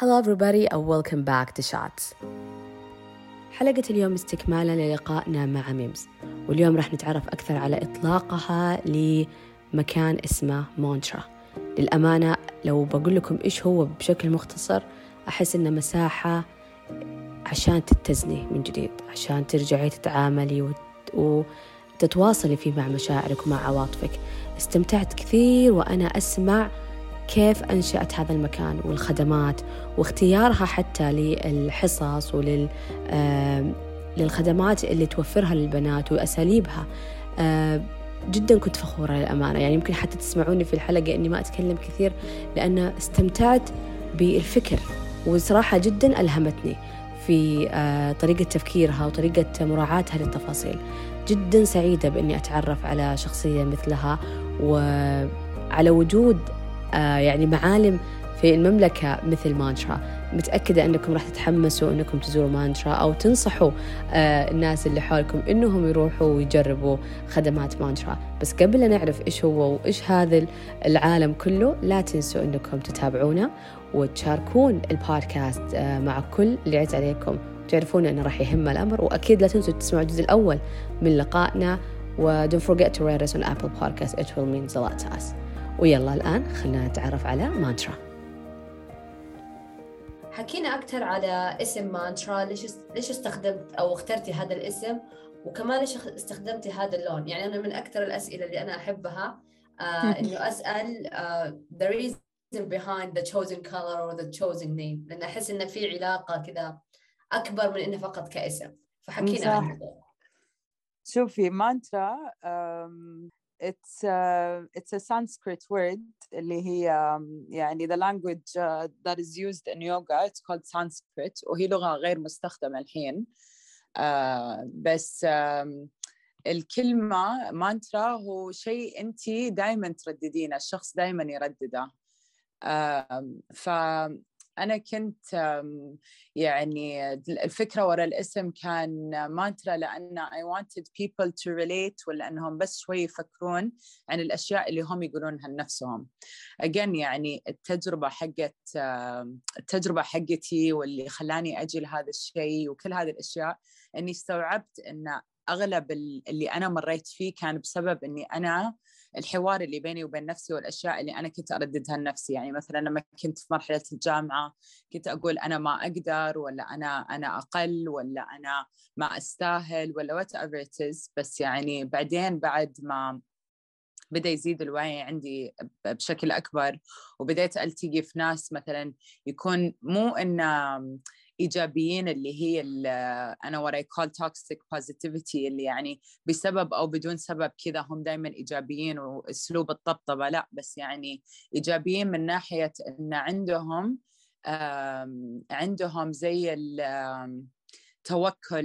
Hello everybody and welcome back to Shots. حلقة اليوم استكمالا للقائنا مع ميمز واليوم راح نتعرف أكثر على إطلاقها لمكان اسمه مانترا للأمانة لو بقول لكم إيش هو بشكل مختصر أحس إنه مساحة عشان تتزني من جديد عشان ترجعي تتعاملي وت... وتتواصلي فيه مع مشاعرك ومع عواطفك استمتعت كثير وأنا أسمع كيف أنشأت هذا المكان والخدمات واختيارها حتى للحصص ولل للخدمات اللي توفرها للبنات وأساليبها. جدا كنت فخورة للأمانة. يعني يمكن حتى تسمعوني في الحلقة إني ما أتكلم كثير لأن استمتعت بالفكر وصراحة جدا ألهمتني في طريقة تفكيرها وطريقة مراعاتها للتفاصيل. جدا سعيدة بإني أتعرف على شخصية مثلها وعلى وجود يعني معالم في المملكة مثل مانترا متأكدة أنكم راح تتحمسوا أنكم تزوروا مانترا أو تنصحوا الناس اللي حولكم أنهم يروحوا ويجربوا خدمات مانترا بس قبل لا نعرف إيش هو وإيش هذا العالم كله لا تنسوا أنكم تتابعونا وتشاركون البودكاست مع كل اللي عز عليكم. تعرفون أنه راح يهم الأمر وأكيد لا تنسوا تسمعوا الجزء الأول من لقائنا. و don't forget to rate us on Apple Podcast it will mean a lot to us. ويلا الآن خلينا نتعرف على مانترا. حكينا أكثر على اسم مانترا ليش ليش استخدمت أو اخترتي هذا الاسم؟ وكمان ليش استخدمتي هذا اللون؟ يعني أنا من أكثر الأسئلة اللي أنا أحبها آه إنه أسأل uh, the reason behind the chosen color or the chosen name. لأن أحس إنه في علاقة كذا أكبر من إنه فقط كاسم. فحكينا عنه شوفي مانترا it's a, it's a Sanskrit word اللي هي يعني the language uh, that is used in yoga. It's called Sanskrit. وهي لغة غير مستخدمة الحين. Uh, بس um, الكلمة مانترا هو شيء أنت دائما ترددينه. الشخص دائما يردده. Uh, ف أنا كنت يعني الفكرة وراء الاسم كان مانترا لأن I wanted people to relate ولا أنهم بس شوي يفكرون عن الأشياء اللي هم يقولونها لنفسهم. Again يعني التجربة حقت التجربة حقتي واللي خلاني أجي لهذا الشيء وكل هذه الأشياء أني استوعبت أن أغلب اللي أنا مريت فيه كان بسبب أني أنا الحوار اللي بيني وبين نفسي والأشياء اللي أنا كنت أرددها لنفسي. يعني مثلا لما كنت في مرحلة الجامعة كنت أقول أنا ما أقدر ولا أنا أنا أقل ولا أنا ما أستاهل ولا وات ايفر بس يعني بعدين بعد ما بدأ يزيد الوعي عندي بشكل أكبر وبديت التقي في ناس مثلا يكون مو إن إيجابيين اللي هي اللي أنا what I call toxic positivity اللي يعني بسبب أو بدون سبب كذا هم دائما إيجابيين وأسلوب الطبطبة لا بس يعني إيجابيين من ناحية إن عندهم عندهم زي التوكل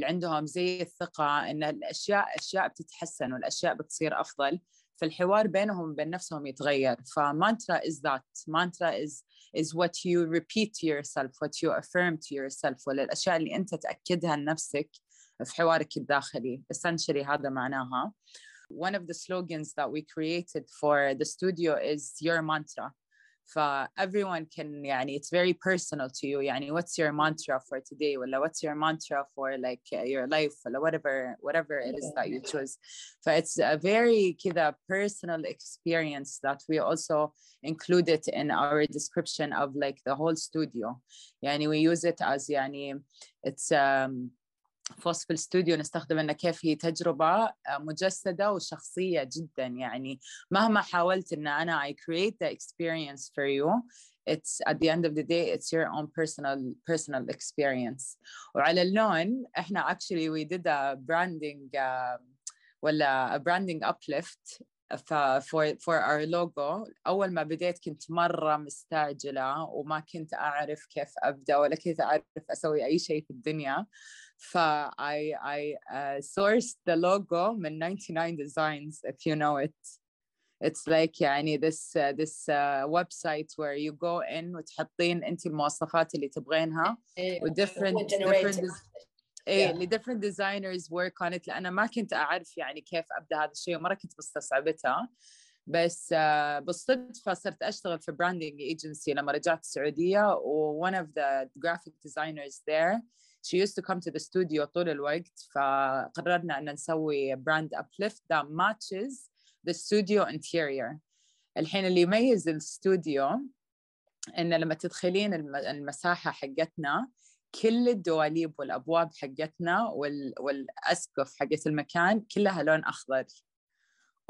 عندهم زي الثقة إن الأشياء أشياء بتتحسن والأشياء بتصير أفضل. فالحوار بينهم وبين نفسهم يتغير فمانترا is that mantra is is what you repeat to yourself what you affirm to yourself ولا الأشياء اللي أنت تأكدها لنفسك في حوارك الداخلي essentially هذا معناها one of the slogans that we created for the studio is your mantra ف everyone can يعني it's very personal to you يعني what's your mantra for today ولا what's your mantra for like your life ولا whatever whatever it is that you choose ف it's a very كذا personal experience that we also included in our description of like the whole studio يعني we use it as يعني it's um, في وصف الاستوديو نستخدم كيف هي تجربة مجسدة وشخصية جدا. يعني مهما حاولت إن أنا I create the experience for you it's at the end of the day it's your own personal personal experience. وعلى اللون إحنا actually we did a branding uh, ولا a branding uplift for for our logo. أول ما بديت كنت مرة مستعجلة وما كنت أعرف كيف أبدأ ولا كيف أعرف أسوي أي شيء في الدنيا. ف I I uh, sourced the logo من 99 designs if you know it it's like يعني this uh, this uh, website where you go in وتحطين انت المواصفات اللي تبغينها و different different ايه اللي different designers work on it لأنا ما كنت أعرف يعني كيف أبدأ هذا الشيء ومرة كنت مستسعبتها بس uh, بالصدفه صرت اشتغل في براندنج ايجنسي لما رجعت السعوديه و one of the graphic designers there she used to come to the studio طول الوقت فقررنا إن نسوي براند uplift that matches the studio interior. الحين اللي يميز الاستوديو إن لما تدخلين المساحة حقتنا كل الدواليب والأبواب حقتنا والأسقف حقت المكان كلها لون أخضر.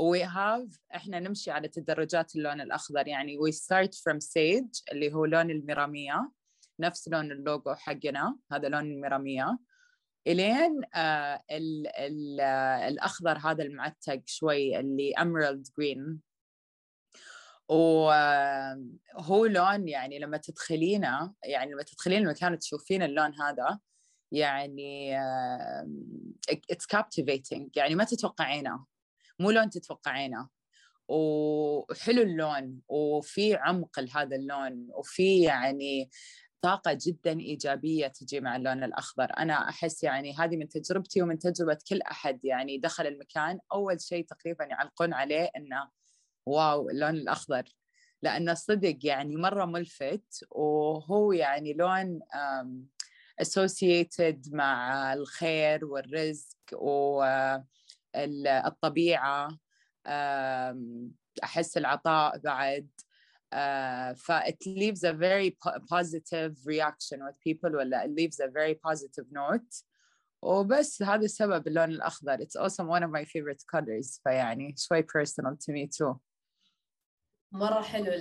We have إحنا نمشي على تدرجات اللون الأخضر يعني we start from sage اللي هو لون الميرامية. نفس لون اللوجو حقنا هذا لون الميراميه إلين آه آه الأخضر هذا المعتق شوي اللي emerald green. وهو لون يعني لما تدخلينه يعني لما تدخلين المكان وتشوفين اللون هذا يعني it's captivating. يعني ما تتوقعينه. مو لون تتوقعينه. وحلو اللون وفي عمق لهذا اللون وفي يعني طاقة جدا إيجابية تجي مع اللون الأخضر. أنا أحس يعني هذه من تجربتي ومن تجربة كل أحد يعني دخل المكان أول شيء تقريبا يعلقون عليه أنه واو اللون الأخضر. لأنه صدق يعني مرة ملفت وهو يعني لون associated مع الخير والرزق والطبيعة أحس العطاء بعد. Uh, it leaves a very positive reaction with people ولا it leaves a very positive note. وبس هذا السبب اللون الأخضر. It's also one of my favorite colors فيعني شوي personal to me too. مرة حلو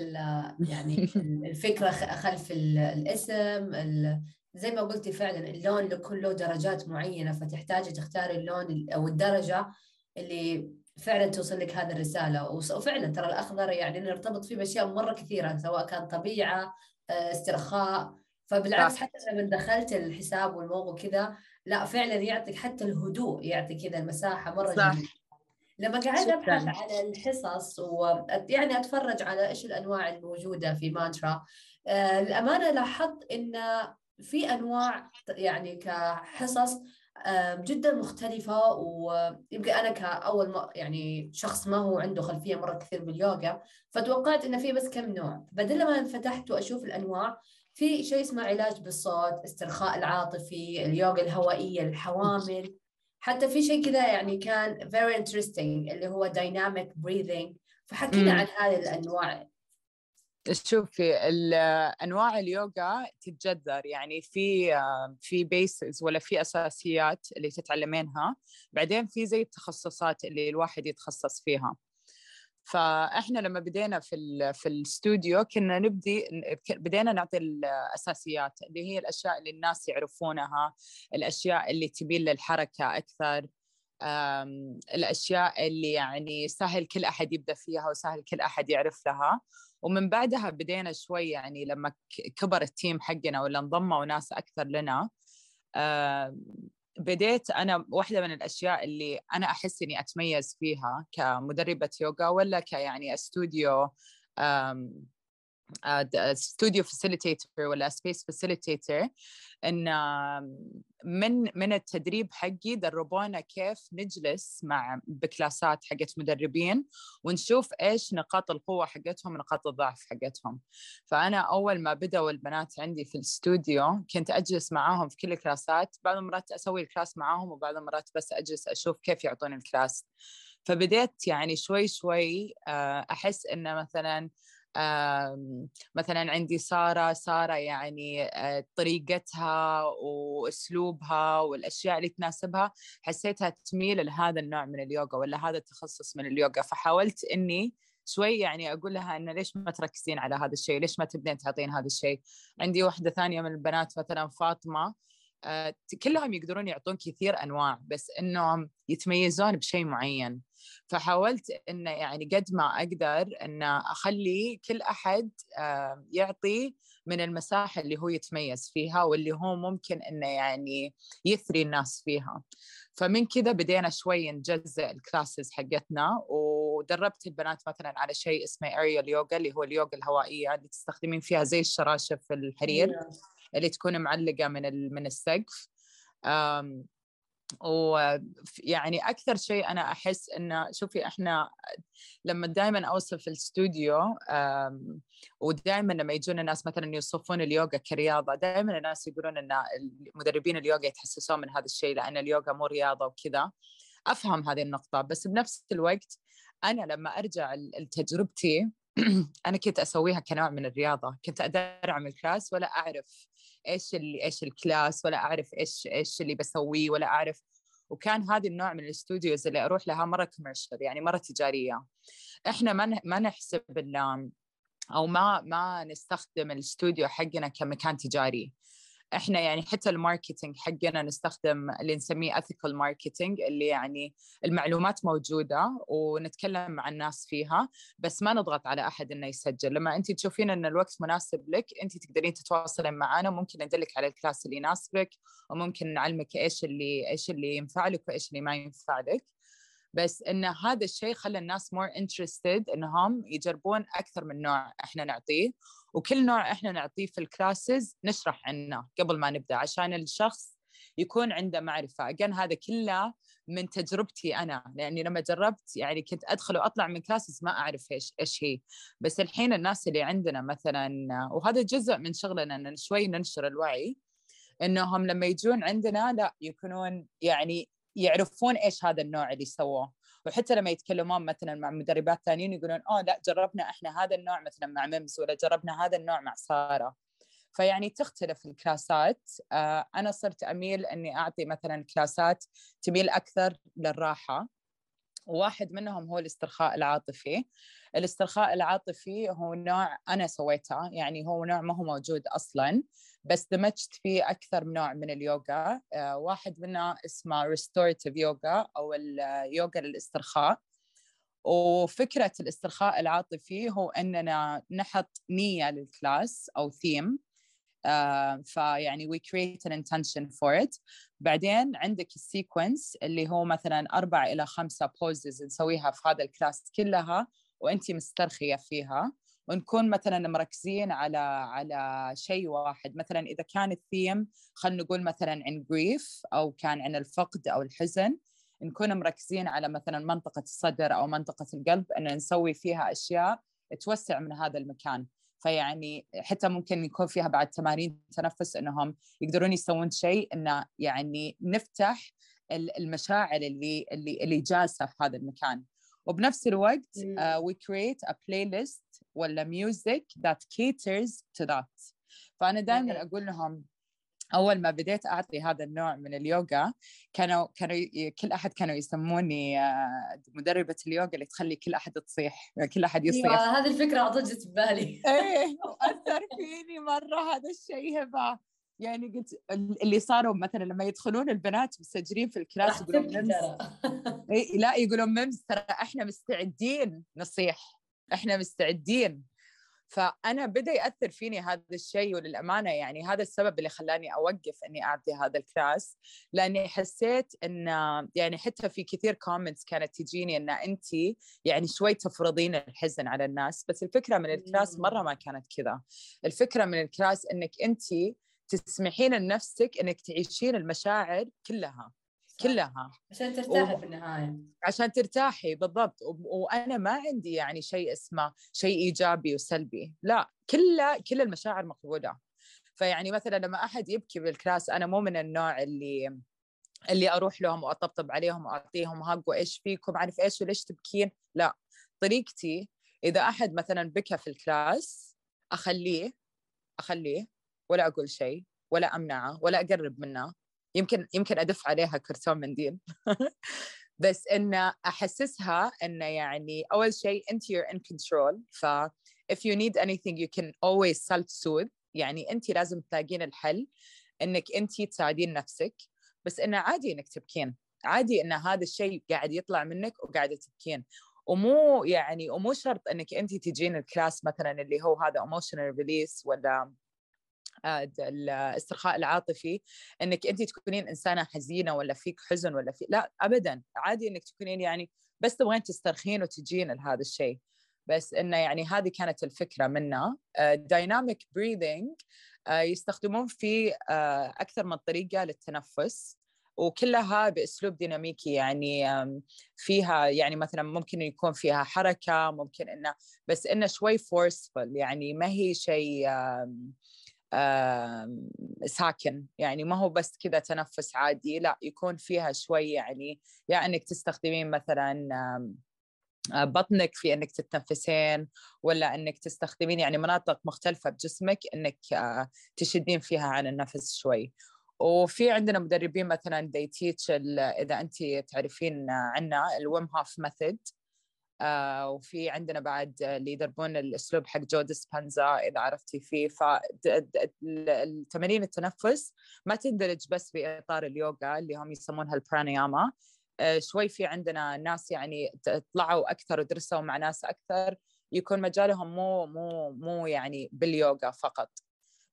يعني الفكرة خلف الاسم زي ما قلتي فعلا اللون لكل له درجات معينة فتحتاجي تختاري اللون أو الدرجة اللي فعلا توصل لك هذه الرسالة وفعلا ترى الاخضر يعني نرتبط فيه بأشياء مرة كثيرة سواء كان طبيعة آه، استرخاء فبالعكس حتى لما دخلت الحساب والموقع كذا لا فعلا يعطيك حتى الهدوء يعطي كذا المساحة مرة صح. جميلة. لما قعدت أبحث على الحصص ويعني أتفرج على إيش الأنواع الموجودة في مانترا آه الامانه لاحظت إن في أنواع يعني كحصص آه جدا مختلفة ويبقى أنا كأول ما يعني شخص ما هو عنده خلفية مرة كثير باليوغا فتوقعت إنه في بس كم نوع. بدل ما فتحت وأشوف الأنواع في شيء اسمه علاج بالصوت استرخاء العاطفي اليوغا الهوائية الحوامل. حتى في شيء كذا يعني كان very interesting اللي هو dynamic breathing. فحكينا عن هذه الأنواع. شوفي أنواع اليوغا تتجذر يعني في في بيسز ولا في أساسيات اللي تتعلمينها. بعدين في زي التخصصات اللي الواحد يتخصص فيها. فإحنا لما بدينا في في الاستوديو كنا نبدي بدينا نعطي الأساسيات اللي هي الأشياء اللي الناس يعرفونها الأشياء اللي تبين للحركة أكثر الأشياء اللي يعني سهل كل أحد يبدأ فيها وسهل كل أحد يعرف لها. ومن بعدها بدينا شوي يعني لما كبر التيم حقنا ولا انضموا ناس أكثر لنا بديت أنا واحدة من الأشياء اللي أنا أحس إني أتميز فيها كمدربة يوغا ولا كيعني استوديو استوديو facilitator ولا space facilitator إن من من التدريب حقي دربونا كيف نجلس مع بكلاسات حقت مدربين ونشوف إيش نقاط القوة حقتهم ونقاط الضعف حقتهم. فأنا أول ما بدأوا البنات عندي في الاستوديو كنت أجلس معاهم في كل الكلاسات بعض المرات أسوي ال class معاهم وبعض المرات بس أجلس أشوف كيف يعطون الكلاس. فبديت يعني شوي شوي آه، أحس انه مثلا مثلا عندي سارة سارة يعني آه، طريقتها وأسلوبها والأشياء اللي تناسبها حسيتها تميل لهذا النوع من اليوغا ولا هذا التخصص من اليوغا فحاولت إني شوي يعني أقول لها إنه ليش ما تركزين على هذا الشيء؟ ليش ما تبدين تعطين هذا الشيء؟ عندي واحدة ثانية من البنات مثلا فاطمة كلهم يقدرون يعطون كثير أنواع بس إنهم يتميزون بشيء معين. فحاولت إنه يعني قد ما أقدر إن أخلي كل أحد آه، يعطي من المساحة اللي هو يتميز فيها واللي هو ممكن إنه يعني يثري الناس فيها. فمن كذا بدينا شوي نجزء ال classes حقتنا ودربت البنات مثلا على شيء اسمه اريال يوغا اللي هو اليوغا الهوائية اللي تستخدمين فيها زي الشراشف في الحرير. اللي تكون معلقة من من السقف. ويعني أكثر شيء أنا أحس انه شوفي إحنا لما دائما أوصف في الاستوديو ودائما لما يجون الناس مثلا يوصفون اليوغا كرياضة دائما الناس يقولون إن مدربين اليوغا يتحسسون من هذا الشيء لأن اليوغا مو رياضة وكذا. أفهم هذه النقطة بس بنفس الوقت أنا لما أرجع لتجربتي أنا كنت أسويها كنوع من الرياضة كنت ادرعم ال class ولا أعرف إيش اللي إيش ال class ولا أعرف إيش إيش اللي بسويه ولا أعرف. وكان هذه النوع من ال studios اللي أروح لها مرة commercial يعني مرة تجارية. إحنا ما ما نحسب أو ما ما نستخدم الاستوديو حقنا كمكان تجاري. إحنا يعني حتى ال marketing حقنا نستخدم اللي نسميه ethical marketing اللي يعني المعلومات موجودة ونتكلم مع الناس فيها بس ما نضغط على أحد إنه يسجل. لما أنت تشوفين إن الوقت مناسب لك أنت تقدرين تتواصلين معنا ممكن ندلك على ال class اللي يناسبك وممكن نعلمك إيش اللي إيش اللي ينفع لك وإيش اللي ما ينفع لك. بس إن هذا الشيء خلى الناس more interested إنهم يجربون أكثر من نوع إحنا نعطيه. وكل نوع إحنا نعطيه في ال classes نشرح عنه قبل ما نبدأ عشان الشخص يكون عنده معرفة. again هذا كله من تجربتي أنا لأني لما جربت يعني كنت أدخل وأطلع من classes ما أعرف إيش إيش هي. بس الحين الناس اللي عندنا مثلا وهذا جزء من شغلنا إن شوي ننشر الوعي إنهم لما يجون عندنا لا يكونون يعني يعرفون إيش هذا النوع اللي سووه. وحتى لما يتكلمون مثلا مع مدربات ثانيين يقولون آه لا جربنا إحنا هذا النوع مثلا مع ممس ولا جربنا هذا النوع مع ساره فيعني تختلف الكلاسات. آه أنا صرت أميل إني أعطي مثلا كلاسات تميل أكثر للراحة. وواحد منهم هو الاسترخاء العاطفي. الاسترخاء العاطفي هو نوع أنا سويته يعني هو نوع ما هو موجود أصلا. بس دمجت فيه أكثر من نوع من اليوغا. آه، واحد منها اسمه restorative يوغا أو اليوغا للاسترخاء. وفكرة الاسترخاء العاطفي هو أننا نحط نية لل class أو theme uh, فيعني we create an intention for it. بعدين عندك ال sequence اللي هو مثلا أربع إلى خمسة poses نسويها في هذا ال class كلها وأنت مسترخية فيها. ونكون مثلا مركزين على على شيء واحد. مثلا إذا كان الثيم خلينا نقول مثلا عن جريف أو كان عن الفقد أو الحزن نكون مركزين على مثلا منطقة الصدر أو منطقة القلب إن نسوي فيها أشياء توسع من هذا المكان. فيعني حتى ممكن يكون فيها بعد تمارين تنفس إنهم يقدرون يسوون شيء إنه يعني نفتح المشاعر اللي اللي اللي جالسة في هذا المكان. وبنفس الوقت uh, we create a playlist ولا music that caters to that. فأنا دائما أقول لهم أول ما بديت أعطي هذا النوع من اليوغا كانوا كانوا كل أحد كانوا يسموني آه، مدربة اليوغا اللي تخلي كل أحد تصيح كل أحد يصيح. أيوه هذه الفكرة ضجت ببالي إيه وأثر فيني مرة هذا الشيء هبة. يعني قلت اللي صاروا مثلا لما يدخلون البنات مسجلين في الكلاس يقولون ممس إيه لا يقولون ميمز ترى إحنا مستعدين نصيح. إحنا مستعدين. فأنا بدأ يأثر فيني هذا الشيء وللأمانة يعني هذا السبب اللي خلاني أوقف إني أعطي هذا ال class. لأني حسيت إن يعني حتى في كثير comments كانت تجيني إن انت يعني شوي تفرضين الحزن على الناس. بس الفكرة من ال class مرة ما كانت كذا. الفكرة من ال class إنك انت تسمحين لنفسك إنك تعيشين المشاعر كلها. كلها. عشان ترتاحي و... في النهاية. عشان ترتاحي بالضبط. و... وأنا ما عندي يعني شيء اسمه شيء إيجابي وسلبي. لا كل كل المشاعر مقبولة. فيعني مثلا لما أحد يبكي بال class أنا مو من النوع اللي اللي أروح لهم وأطبطب عليهم وأعطيهم هاج وايش فيكم عارف إيش وليش تبكين. لا. طريقتي إذا أحد مثلا بكى في ال class أخليه أخليه ولا أقول شيء ولا أمنعه ولا أقرب منه. يمكن يمكن أدف عليها كرتون منديل بس ان أحسسها إنه يعني أول شيء أنت you're in control. ف if you need anything you can always self soothe يعني أنت لازم تلاقين الحل إنك أنت تساعدين نفسك. بس إنه عادي إنك تبكين. عادي إن هذا الشيء قاعد يطلع منك وقاعده تبكين. ومو يعني ومو شرط إنك أنت تجين الكلاس مثلا اللي هو هذا emotional release ولا الاسترخاء العاطفي إنك انت تكونين إنسانة حزينة ولا فيك حزن ولا في لا ابدا عادي إنك تكونين يعني بس تبغين تسترخين وتجين لهذا الشيء. بس انه يعني هذه كانت الفكرة منه dynamic breathing يستخدمون في uh, أكثر من طريقة للتنفس وكلها بأسلوب ديناميكي يعني فيها يعني مثلا ممكن يكون فيها حركة ممكن إنه بس إنه شوي فورسفul يعني ما هي شيء ساكن. يعني ما هو بس كذا تنفس عادي لا يكون فيها شوي يعني يا يعني إنك تستخدمين مثلا بطنك في إنك تتنفسين ولا إنك تستخدمين يعني مناطق مختلفة بجسمك إنك تشدين فيها عن النفس شوي. وفي عندنا مدربين مثلا they teach إذا انت تعرفين عنا ال Wim Hof method آه وفي عندنا بعد اللي يدربون الأسلوب حق Joe Dispenza إذا عرفتي فيه. فالتمارين التنفس ما تندرج بس في إطار اليوغا اللي هم يسمونها البراناياما. آه شوي في عندنا ناس يعني طلعوا أكثر ودرسوا مع ناس أكثر. يكون مجالهم مو مو مو يعني باليوغا فقط.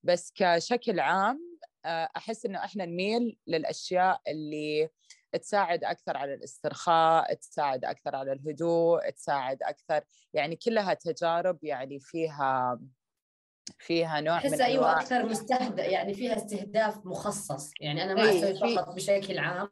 بس كشكل عام آه، أحس إنه إحنا نميل للأشياء اللي تساعد أكثر على الاسترخاء تساعد أكثر على الهدوء تساعد أكثر يعني كلها تجارب يعني فيها فيها نوع من أيوه أكثر مستهدف يعني فيها استهداف مخصص. يعني أنا ما إيه، أسوي فقط بشكل عام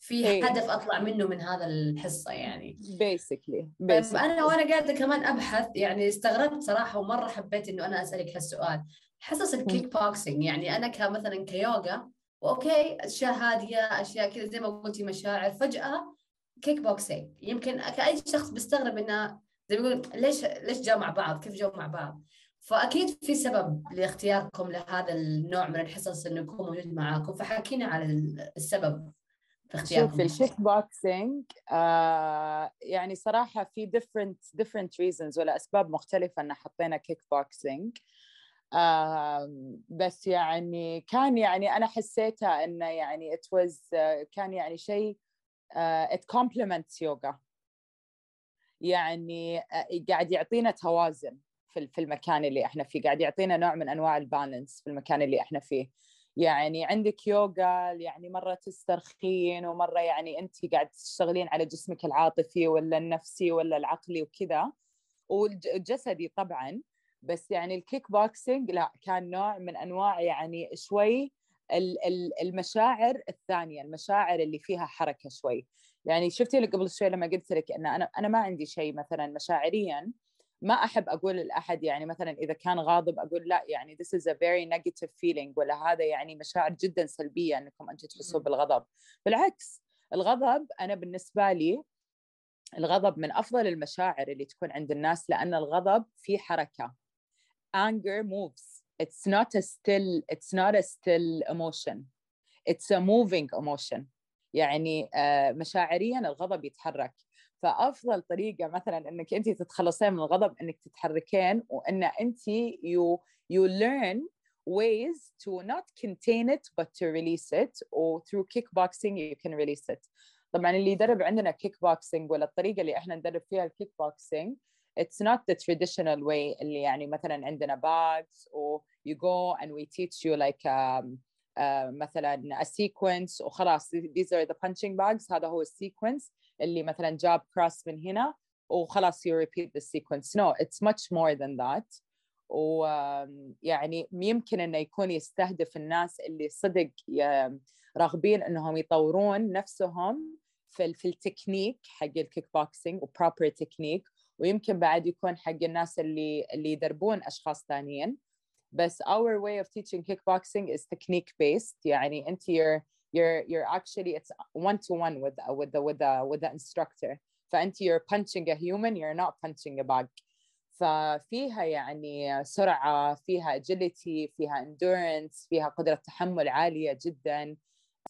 في إيه. هدف أطلع منه من هذا الحصة يعني. بيسكلي أنا وأنا قاعدة كمان أبحث يعني استغربت صراحة ومرة حبيت إنه أنا أسألك هالسؤال. حصص الكيك بوكسينج يعني أنا كمثلا كيوغا أوكي أشياء هادية أشياء كذا زي ما قلتي مشاعر. فجأة كيك بوكسينج. يمكن كأي شخص بيستغرب إنه زي ما يقول ليش ليش جاء مع بعض؟ كيف جاء مع بعض؟ فأكيد في سبب لاختياركم لهذا النوع من الحصص إنه يكون موجود معاكم. فحكينا على السبب في اختياركم. شوف الكيك بوكسينج آه يعني صراحة في different different reasons ولا أسباب مختلفة إن حطينا كيك بوكسينج. بس يعني كان يعني أنا حسيتها إنه يعني it was كان يعني شيء it complements yoga. يعني قاعد يعطينا توازن في في المكان اللي إحنا فيه قاعد يعطينا نوع من أنواع البالانس في المكان اللي إحنا فيه. يعني عندك يوغا يعني مرة تسترخين ومرة يعني انت قاعد تشتغلين على جسمك العاطفي ولا النفسي ولا العقلي وكذا. والجسدي طبعا بس يعني الكيك بوكسينج لا كان نوع من أنواع يعني شوي المشاعر الثانية المشاعر اللي فيها حركة شوي. يعني شفتي قبل شوي لما قلت لك إن أنا أنا ما عندي شيء مثلا مشاعريا ما أحب أقول لأحد يعني مثلا إذا كان غاضب أقول لا يعني this is a very negative feeling ولا هذا يعني مشاعر جدا سلبية إنكم أنتم تحسوا بالغضب. بالعكس الغضب أنا بالنسبة لي الغضب من أفضل المشاعر اللي تكون عند الناس لأن الغضب في حركة. Anger moves. It's not a still it's not a still emotion. It's a moving emotion. يعني مشاعريا الغضب يتحرك. فأفضل طريقة مثلا إنك انت تتخلصين من الغضب إنك تتحركين وإن انت you you learn ways to not contain it but to release it or through kickboxing you can release it. طبعا اللي يدرب عندنا كيك بوكسينج ولا الطريقة اللي إحنا ندرب فيها ال kickboxing it's not the traditional way اللي يعني مثلا عندنا bags or you go and we teach you like um, uh, مثلا a sequence وخلاص these are the punching bags. هذا هو ال sequence اللي مثلا jab cross من هنا وخلاص you repeat the sequence. No it's much more than that. ويعني يمكن إنه يكون يستهدف الناس اللي صدق راغبين إنهم يطورون نفسهم في في التكنيك حق ال kickboxing و proper technique ويمكن بعد يكون حق الناس اللي اللي يدربون اشخاص ثانيين بس our way of teaching kickboxing is technique based يعني انت you're you're you're actually it's one to one with with the with the with the instructor فانت you're punching a human you're not punching a bag ففيها يعني سرعة فيها agility فيها endurance فيها قدرة تحمل عالية جدا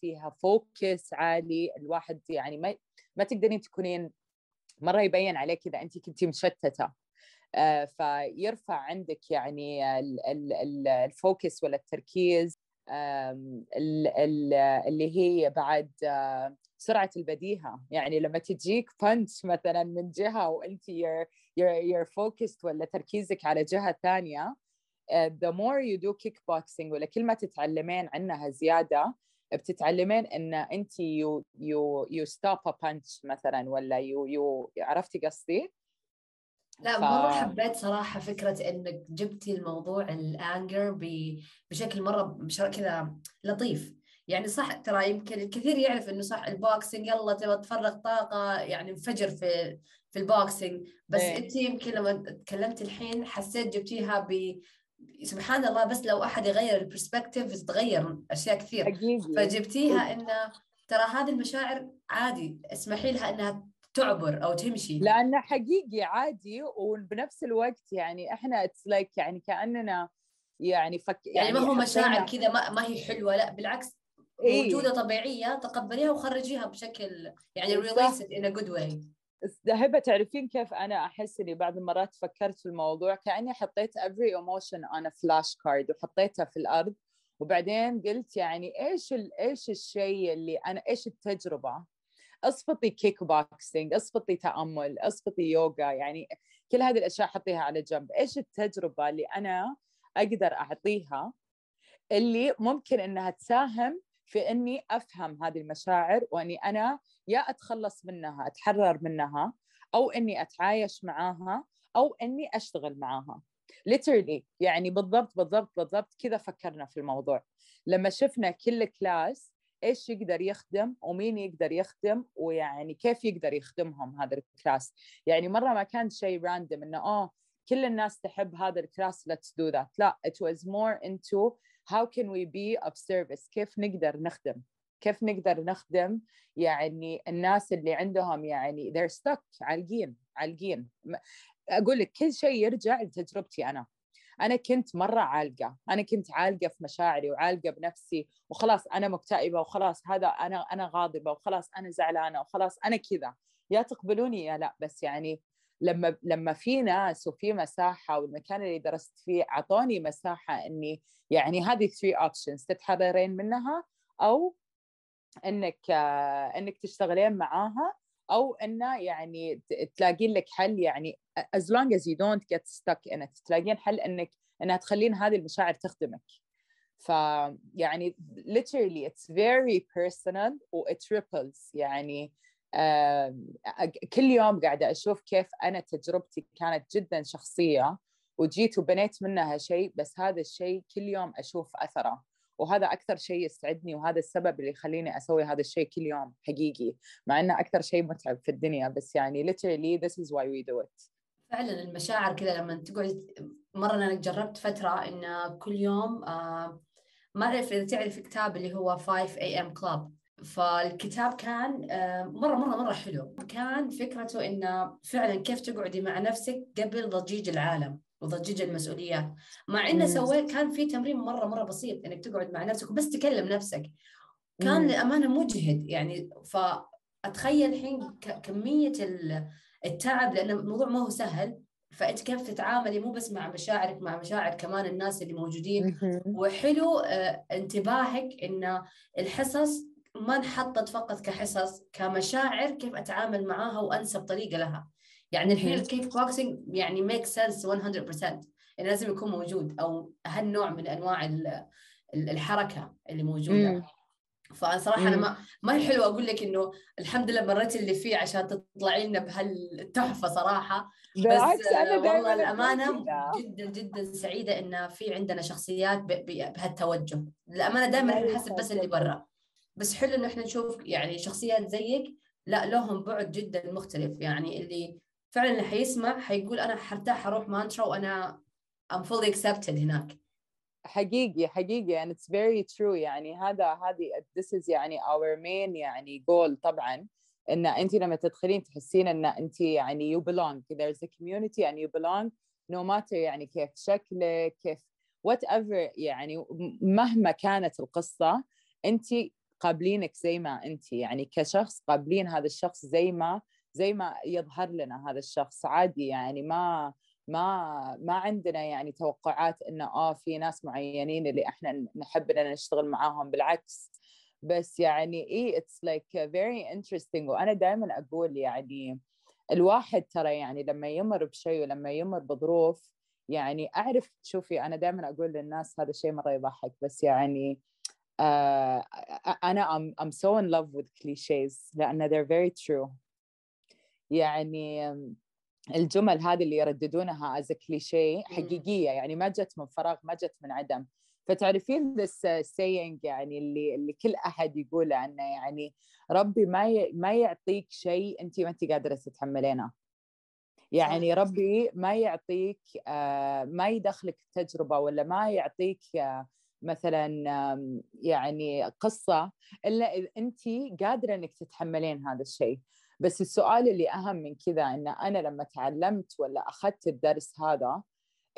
فيها focus عالي الواحد يعني ما ما تقدرين تكونين مرة يبين عليك اذا انت كنتي مشتتة. آه، فيرفع عندك يعني ال focus ولا التركيز اللي هي بعد آه، سرعة البديهة. يعني لما تجيك punch مثلا من جهة وانت your your focus ولا تركيزك على جهة ثانية آه، the more you do kickboxing ولا كل ما تتعلمين عنها زيادة بتتعلمين إن أنت you you you stop punch مثلا ولا you you عرفتي قصدي؟ لا ف... مرة حبيت صراحة فكرة إنك جبتي الموضوع ال anger بشكل مرة كذا لطيف يعني صح ترى يمكن الكثير يعرف إنه صح ال boxing يلا تبغى تفرغ طاقة يعني انفجر في في ال boxing بس إيه. أنت يمكن لما تكلمت الحين حسيت جبتيها ب سبحان الله بس لو أحد يغير ال perspective تتغير أشياء كثير. حقيقي فجبتيها إنه ترى هذه المشاعر عادي اسمحي لها إنها تعبر أو تمشي. لأنه حقيقي عادي وبنفس الوقت يعني إحنا it's like يعني كأننا يعني فك يعني, ما هو مشاعر كذا ما, ما هي حلوة لا بالعكس إيه. موجودة طبيعية تقبليها وخرجيها بشكل يعني in a good way. هبه تعرفين كيف أنا أحس إني بعض المرات فكرت في الموضوع؟ كأني حطيت every emotion on a flash card وحطيتها في الأرض. وبعدين قلت يعني إيش. إيش الشيء اللي أنا إيش التجربة؟ أصفطي كيك بوكسينج أصفطي تأمل أصفطي يوغا يعني كل هذه الأشياء حطيها على جنب. إيش التجربة اللي أنا أقدر أعطيها اللي ممكن إنها تساهم في إني أفهم هذه المشاعر وإني أنا يا أتخلص منها أتحرر منها أو إني أتعايش معاها أو إني أشتغل معاها. Literally يعني بالضبط بالضبط بالضبط كذا فكرنا في الموضوع. لما شفنا كل كلاس إيش يقدر يخدم ومين يقدر يخدم ويعني كيف يقدر يخدمهم هذا الكلاس يعني مرة ما كان شيء random إنه آه كل الناس تحب هذا الكلاس let's do that. لا it was more into how can we be of service كيف نقدر نخدم. كيف نقدر نخدم يعني الناس اللي عندهم يعني they're stuck عالقين عالقين. أقول لك كل شيء يرجع لتجربتي أنا. أنا كنت مرة عالقة. أنا كنت عالقة في مشاعري وعالقة بنفسي وخلاص أنا مكتئبة وخلاص هذا أنا أنا غاضبة وخلاص أنا زعلانة وخلاص أنا كذا. يا تقبلوني يا لا بس يعني لما لما في ناس وفي مساحة والمكان اللي درست فيه أعطوني مساحة إني يعني هذه three options تتحررين منها أو إنك آه، إنك تشتغلين معاها أو انه يعني تلاقين لك حل يعني as long as you don't get stuck in it. تلاقين حل إنك إنها تخلين هذه المشاعر تخدمك. ف يعني literally it's very personal و it ripples يعني أ- كل يوم قاعدة أشوف كيف أنا تجربتي كانت جدا شخصية وجيت وبنيت منها شيء بس هذا الشيء كل يوم أشوف أثره. وهذا أكثر شيء يسعدني وهذا السبب اللي يخليني أسوي هذا الشيء كل يوم حقيقي مع إنه أكثر شيء متعب في الدنيا بس يعني literally this is why we do it. فعلا المشاعر كذا لما تقعد مرة أنا جربت فترة إن كل يوم آه ما أعرف إذا تعرف كتاب اللي هو 5 AM Club. فالكتاب كان آه مرة مرة مرة حلو. كان فكرته إنه فعلا كيف تقعدي مع نفسك قبل ضجيج العالم. وضجيج المسؤوليات. مع مم. سويت كان في تمرين مرة مرة بسيط إنك تقعد مع نفسك وبس تكلم نفسك. كان مم. للأمانة مجهد يعني فأتخيل الحين ك- كمية ال- التعب لأن الموضوع ما هو سهل. فأنت كيف تتعاملي مو بس مع مشاعرك مع مشاعر كمان الناس اللي موجودين. وحلو آه، انتباهك إن الحصص ما انحطت فقط كحصص كمشاعر كيف أتعامل معاها وأنسب طريقة لها. يعني الحين. الكيك بوكسينج يعني make sense 100% إنه لازم يكون موجود أو هالنوع من أنواع ال- ال- الحركة اللي موجودة. مم. فصراحة أنا. ما ما هي حلوة أقول لك إنه الحمد لله مريت اللي فيه عشان تطلعي لنا بهالتحفة صراحة. بس أنا والله الأمانة جدا جدا سعيدة إن في عندنا شخصيات بهالتوجه. الأمانة دائما نحسب بس اللي برا. بس حلو إنه إحنا نشوف يعني شخصيات زيك لا لهم بعد جدا مختلف. يعني اللي فعلا اللي حيسمع حيقول أنا حرتاح أروح مانترا وأنا I'm fully accepted هناك. حقيقي حقيقي. And it's very true. يعني هذا هذه this is يعني our main يعني goal طبعا. إن انت لما تدخلين تحسين إن انت يعني you belong. There's a community and you belong. No matter يعني كيف شكلك كيف whatever يعني مهما كانت القصة انت قابلينك زي ما انت. يعني كشخص قابلين هذا الشخص زي ما زي ما يظهر لنا هذا الشخص عادي يعني ما ما ما عندنا يعني توقعات إنه آه في ناس معينين اللي إحنا نحب ان نشتغل معاهم بالعكس. بس يعني إيه it's like very interesting وأنا دائما أقول يعني الواحد ترى يعني لما يمر بشيء ولما يمر بظروف يعني أعرف شوفي أنا دائما أقول للناس هذا الشيء مرة يضحك بس يعني آه أنا I'm, I'm so in love with cliches لأن they're very true. يعني الجمل هذه اللي يرددونها از كليشيه حقيقية يعني ما جت من فراغ ما جت من عدم. فتعرفين this saying يعني اللي اللي كل أحد يقول عنه يعني ربي ما ي... ما يعطيك شيء أنت ما أنت قادرة تتحملينه. يعني ربي ما يعطيك آه، ما يدخلك تجربة ولا ما يعطيك آه، مثلا يعني قصة إلا اذا انت قادرة إنك تتحملين هذا الشيء. بس السؤال اللي أهم من كذا إن أنا لما تعلمت ولا أخذت الدرس هذا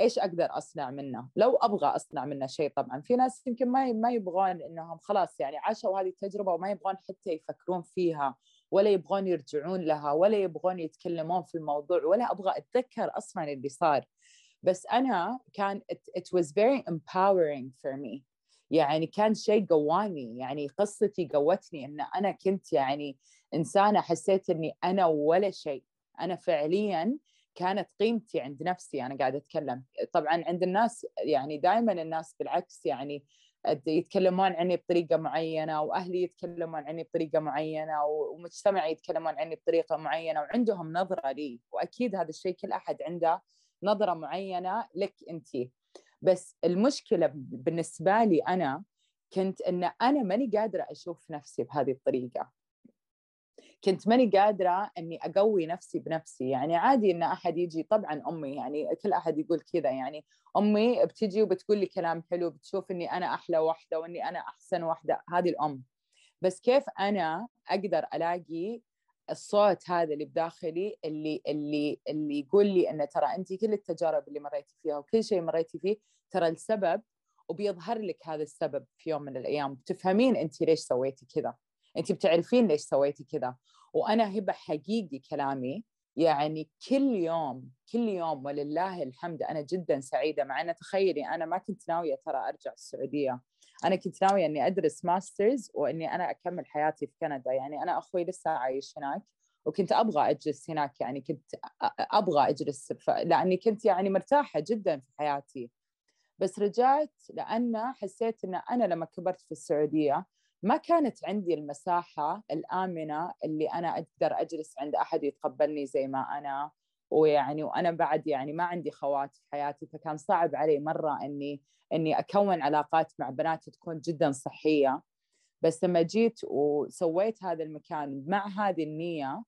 إيش أقدر أصنع منه؟ لو أبغى أصنع منه شيء طبعا. في ناس يمكن ما ما يبغون إنهم خلاص يعني عاشوا هذه التجربة وما يبغون حتى يفكرون فيها ولا يبغون يرجعون لها ولا يبغون يتكلمون في الموضوع ولا أبغى أتذكر أصلا اللي صار. بس أنا كان it, was very empowering for me. يعني كان شيء قواني يعني قصتي قوتني إن أنا كنت يعني إنسانة حسيت إني أنا ولا شيء. أنا فعليا كانت قيمتي عند نفسي أنا قاعدة أتكلم. طبعا عند الناس يعني دائما الناس بالعكس يعني يتكلمون عني بطريقة معينة وأهلي يتكلمون عني بطريقة معينة ومجتمعي يتكلمون عني بطريقة معينة وعندهم نظرة لي. وأكيد هذا الشيء كل أحد عنده نظرة معينة لك انت. بس المشكلة بالنسبة لي أنا كنت إن أنا ماني قادرة أشوف نفسي بهذه الطريقة. كنت ماني قادرة إني أقوي نفسي بنفسي. يعني عادي إن أحد يجي طبعا أمي يعني كل أحد يقول كذا. يعني أمي بتجي وبتقول لي كلام حلو بتشوف إني أنا أحلى واحدة وإني أنا أحسن واحدة. هذه الأم. بس كيف أنا أقدر ألاقي الصوت هذا اللي بداخلي اللي اللي اللي يقول لي إنه ترى انت كل التجارب اللي مريتي فيها وكل شيء مريتي فيه ترى السبب وبيظهر لك هذا السبب في يوم من الأيام. بتفهمين انت ليش سويتي كذا. انت بتعرفين ليش سويتي كذا. وأنا هبه حقيقي كلامي يعني كل يوم كل يوم ولله الحمد أنا جدا سعيدة مع إن تخيلي أنا ما كنت ناوية ترى أرجع السعودية. أنا كنت ناوية إني أدرس masters وإني أنا أكمل حياتي في كندا. يعني أنا أخوي لسه عايش هناك وكنت أبغى أجلس هناك. يعني كنت أبغى أجلس لأني كنت يعني مرتاحة جدا في حياتي. بس رجعت لأن حسيت إن أنا لما كبرت في السعودية ما كانت عندي المساحة الآمنة اللي أنا أقدر أجلس عند أحد يتقبلني زي ما أنا. ويعني وأنا بعد يعني ما عندي خوات في حياتي فكان صعب علي مرة إني إني أكون علاقات مع بنات تكون جدا صحية. بس لما جيت وسويت هذا المكان مع هذه النية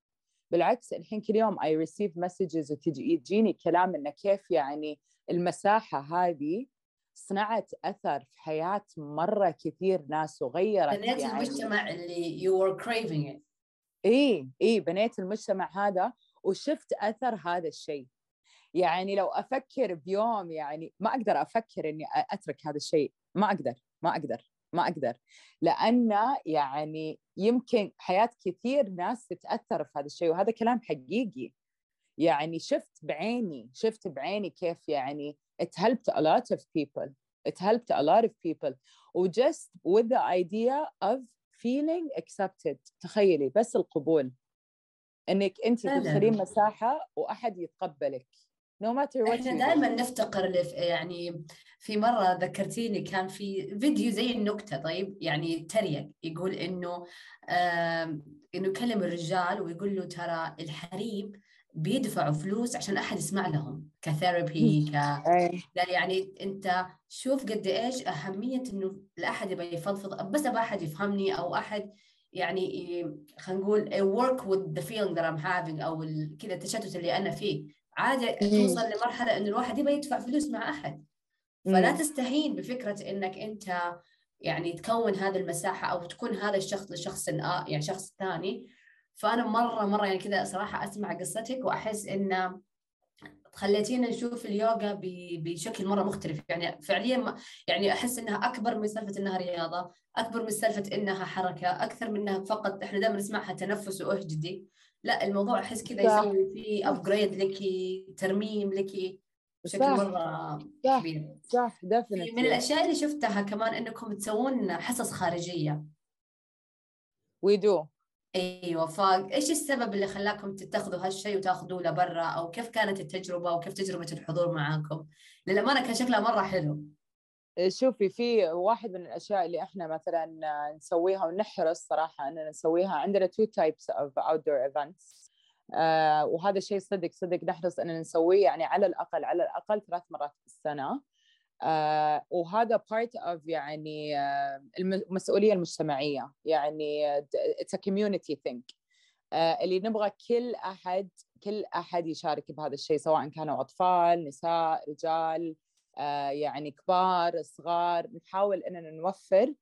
بالعكس الحين كل يوم I receive messages وتجيني كلام إنه كيف يعني المساحة هذه صنعت أثر في حياة مرة كثير ناس وغيرت بنيت يعني المجتمع اللي were craving it. اي اي بنيت المجتمع هذا. وشفت أثر هذا الشيء. يعني لو أفكر بيوم يعني ما أقدر أفكر إني أترك هذا الشيء. ما أقدر ما أقدر ما أقدر. لأن يعني يمكن حياة كثير ناس تتأثر في هذا الشيء وهذا كلام حقيقي. يعني شفت بعيني شفت بعيني كيف يعني it helped a lot of people. It helped a lot of people. وجست with the idea of feeling accepted. تخيلي بس القبول. إنك أنت تدخلين مساحة وأحد يتقبلك. No matter what إحنا دائما نفتقر لف يعني في مرة ذكرتيني كان في فيديو زي النكتة طيب؟ يعني تريق يقول إنه إنه يكلم الرجال ويقول له ترى الحريم بيدفعوا فلوس عشان أحد يسمع لهم كثيرابي ك يعني أنت شوف قد إيش أهمية إنه الأحد يبغى يفضفض بس أبغى أحد يفهمني أو أحد يعني خلينا نقول work with the feeling that I'm having أو كذا التشتت اللي أنا فيه. عادي توصل لمرحلة انه الواحد يبغى يدفع فلوس مع أحد. فلا تستهين بفكرة إنك أنت يعني تكون هذه المساحة أو تكون هذا الشخص لشخص يعني شخص ثاني. فأنا مرة مرة يعني كذا صراحة أسمع قصتك وأحس إن خليتينا نشوف اليوغا بشكل مرة مختلف. يعني فعليا يعني أحس إنها أكبر من سالفة إنها رياضة. أكبر من سالفة إنها حركة أكثر منها فقط إحنا دائما نسمعها تنفس واهدي. لا الموضوع أحس كذا يسوي فيه upgrade لك ترميم لك بشكل مرة كبير. صح من الأشياء اللي شفتها كمان إنكم تسوون حصص خارجية. We do أيوه فايش السبب اللي خلاكم تتخذوا هالشيء وتاخذوه لبرا؟ أو كيف كانت التجربة؟ وكيف تجربة الحضور معاكم؟ للأمانة كان شكلها مرة حلو. شوفي في واحد من الأشياء اللي إحنا مثلا نسويها ونحرص صراحة إننا نسويها عندنا two types of outdoor events وهذا الشيء صدق صدق نحرص إننا نسويه يعني على الأقل على الأقل ثلاث مرات في السنة. آه وهذا part of يعني آه المسؤوليه المجتمعية. يعني community thing. آه اللي نبغى كل أحد كل أحد يشارك بهذا الشيء سواء كانوا أطفال نساء رجال. آه يعني كبار صغار نحاول إننا نوفر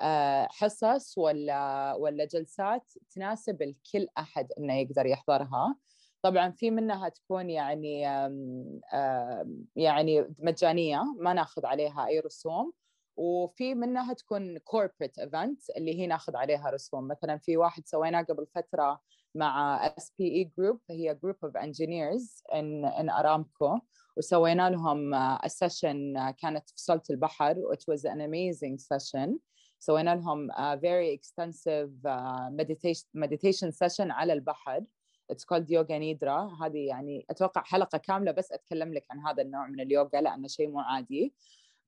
آه حصص ولا ولا جلسات تناسب الكل أحد إنه يقدر يحضرها. طبعا في منها تكون يعني يعني مجانية ما ناخذ عليها أي رسوم. وفي منها تكون corporate event اللي هي ناخذ عليها رسوم. مثلا في واحد سويناه قبل فترة مع SPE group هي group of engineers in in ارامكو وسوينا لهم session كانت في صلة البحر which was an amazing session. سوينا لهم very extensive meditation meditation session على البحر. it's called يوغا نيدرا هذه يعني أتوقع حلقة كاملة بس أتكلم لك عن هذا النوع من اليوغا لأنه شيء مو عادي.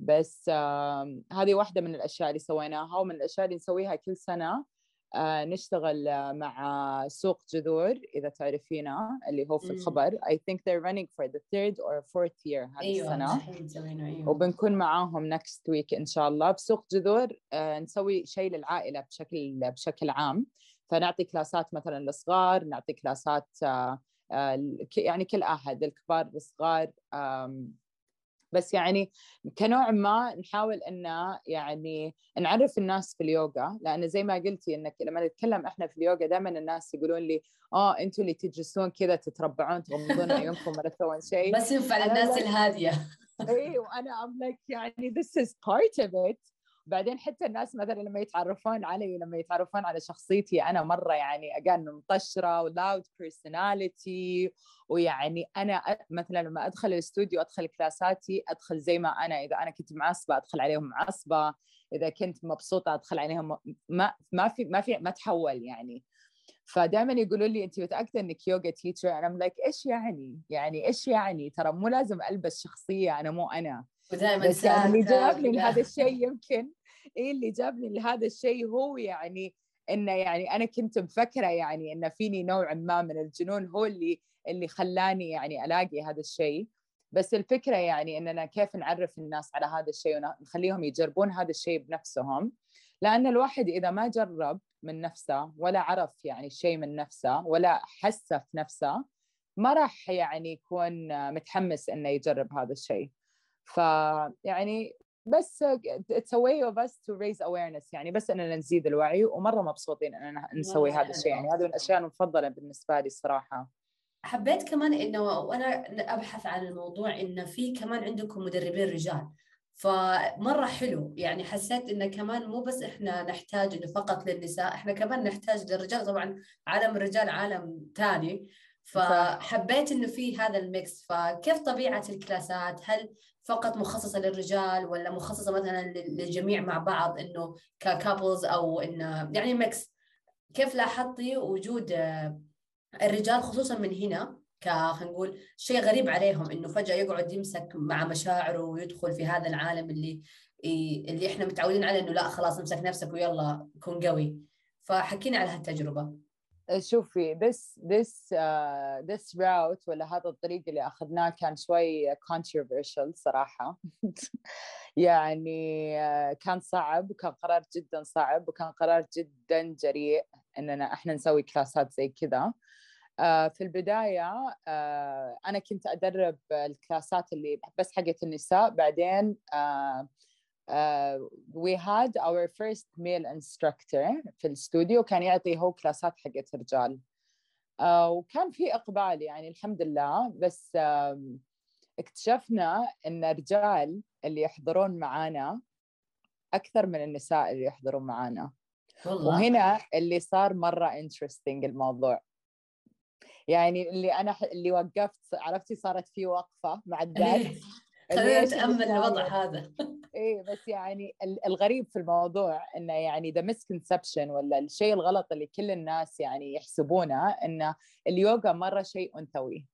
بس هذه واحدة من الأشياء اللي سويناها ومن الأشياء اللي نسويها كل سنة آه نشتغل مع سوق جذور إذا تعرفينه اللي هو في الخبر. I think they're running for the third or fourth year هذه أيوة السنة. أيوة. وبنكون معاهم next week إن شاء الله. بسوق جذور آه نسوي شيء للعائلة بشكل بشكل عام. فنعطي كلاسات مثلا للصغار نعطي كلاسات آه، آه، يعني كل أحد الكبار الصغار بس يعني كنوع ما نحاول ان يعني نعرف الناس في اليوغا لأن زي ما قلتي إنك لما نتكلم إحنا في اليوغا دائما الناس يقولون لي آه أنتم اللي تجلسون كذا تتربعون تغمضون عيونكم ولا تسوون شيء. بس ينفع للناس الهادية. اي وأنا I'm like يعني this is part of it. بعدين حتى الناس مثلا لما يتعرفون علي لما يتعرفون على شخصيتي أنا مرة يعني اجان مطشرة و loud personality ويعني أنا مثلا لما أدخل الاستوديو أدخل كلاساتي أدخل زي ما أنا إذا أنا كنت معصبه أدخل عليهم معصبه إذا كنت مبسوطة أدخل عليهم ما ما في ما في ما تحول يعني. فدائما يقولوا لي انت متأكدة إنك يوجا teacher أنا like إيش يعني؟ يعني إيش يعني؟ ترى مو لازم ألبس شخصية أنا مو أنا. ودائما بس يعني اللي جابني لهذا الشيء يمكن إيه اللي جابني لهذا الشيء هو يعني إنه يعني أنا كنت مفكرة يعني إنه فيني نوع ما من الجنون هو اللي اللي خلاني يعني ألاقي هذا الشيء. بس الفكرة يعني إننا كيف نعرف الناس على هذا الشيء ونخليهم يجربون هذا الشيء بنفسهم. لأن الواحد إذا ما جرب من نفسه ولا عرف يعني شيء من نفسه ولا حس في نفسه ما راح يعني يكون متحمس إنه يجرب هذا الشيء. فيعني بس it's a way of us to raise awareness يعني بس إننا نزيد الوعي ومرة مبسوطين إننا نسوي هذا الشيء. يعني هذه من الأشياء المفضلة بالنسبة لي الصراحة. حبيت كمان إنه وأنا أبحث عن الموضوع إنه في كمان عندكم مدربين رجال. فمرة حلو. يعني حسيت إنه كمان مو بس إحنا نحتاج إنه فقط للنساء إحنا كمان نحتاج للرجال. طبعا عالم الرجال عالم ثاني فحبيت إنه في هذا الـ mix. فكيف طبيعة الكلاسات؟ هل فقط مخصصة للرجال ولا مخصصة مثلا للجميع مع بعض إنه كـ couples أو انه يعني mix كيف لاحظتي وجود الرجال خصوصا من هنا ك خلينا نقول شيء غريب عليهم إنه فجأة يقعد يمسك مع مشاعره ويدخل في هذا العالم اللي اللي إحنا متعودين عليه إنه لا خلاص امسك نفسك ويلا كن قوي. فحكينا على هالتجربة. شوفي this this uh, this route ولا هذا الطريق اللي أخذناه كان شوي controversial صراحة. يعني uh, كان صعب وكان قرار جدا صعب وكان قرار جدا جريء إننا إحنا نسوي كلاسات زي كذا. uh, في البداية uh, أنا كنت أدرب الكلاسات اللي بس حقت النساء بعدين uh, uh, we had our first male instructor في الاستوديو كان يعطي هو كلاسات حقت رجال uh, وكان في إقبال يعني الحمد لله. بس uh, اكتشفنا إن الرجال اللي يحضرون معانا أكثر من النساء اللي يحضرون معانا. والله. وهنا اللي صار مرة interesting الموضوع. يعني اللي أنا اللي وقفت عرفتي صارت في وقفة مع الدرس خلينا نتامل الوضع هذا. إيه بس يعني الغريب في الموضوع إنه يعني the misconception ولا الشيء الغلط اللي كل الناس يعني يحسبونه إنه اليوغا مرة شيء أنثوي.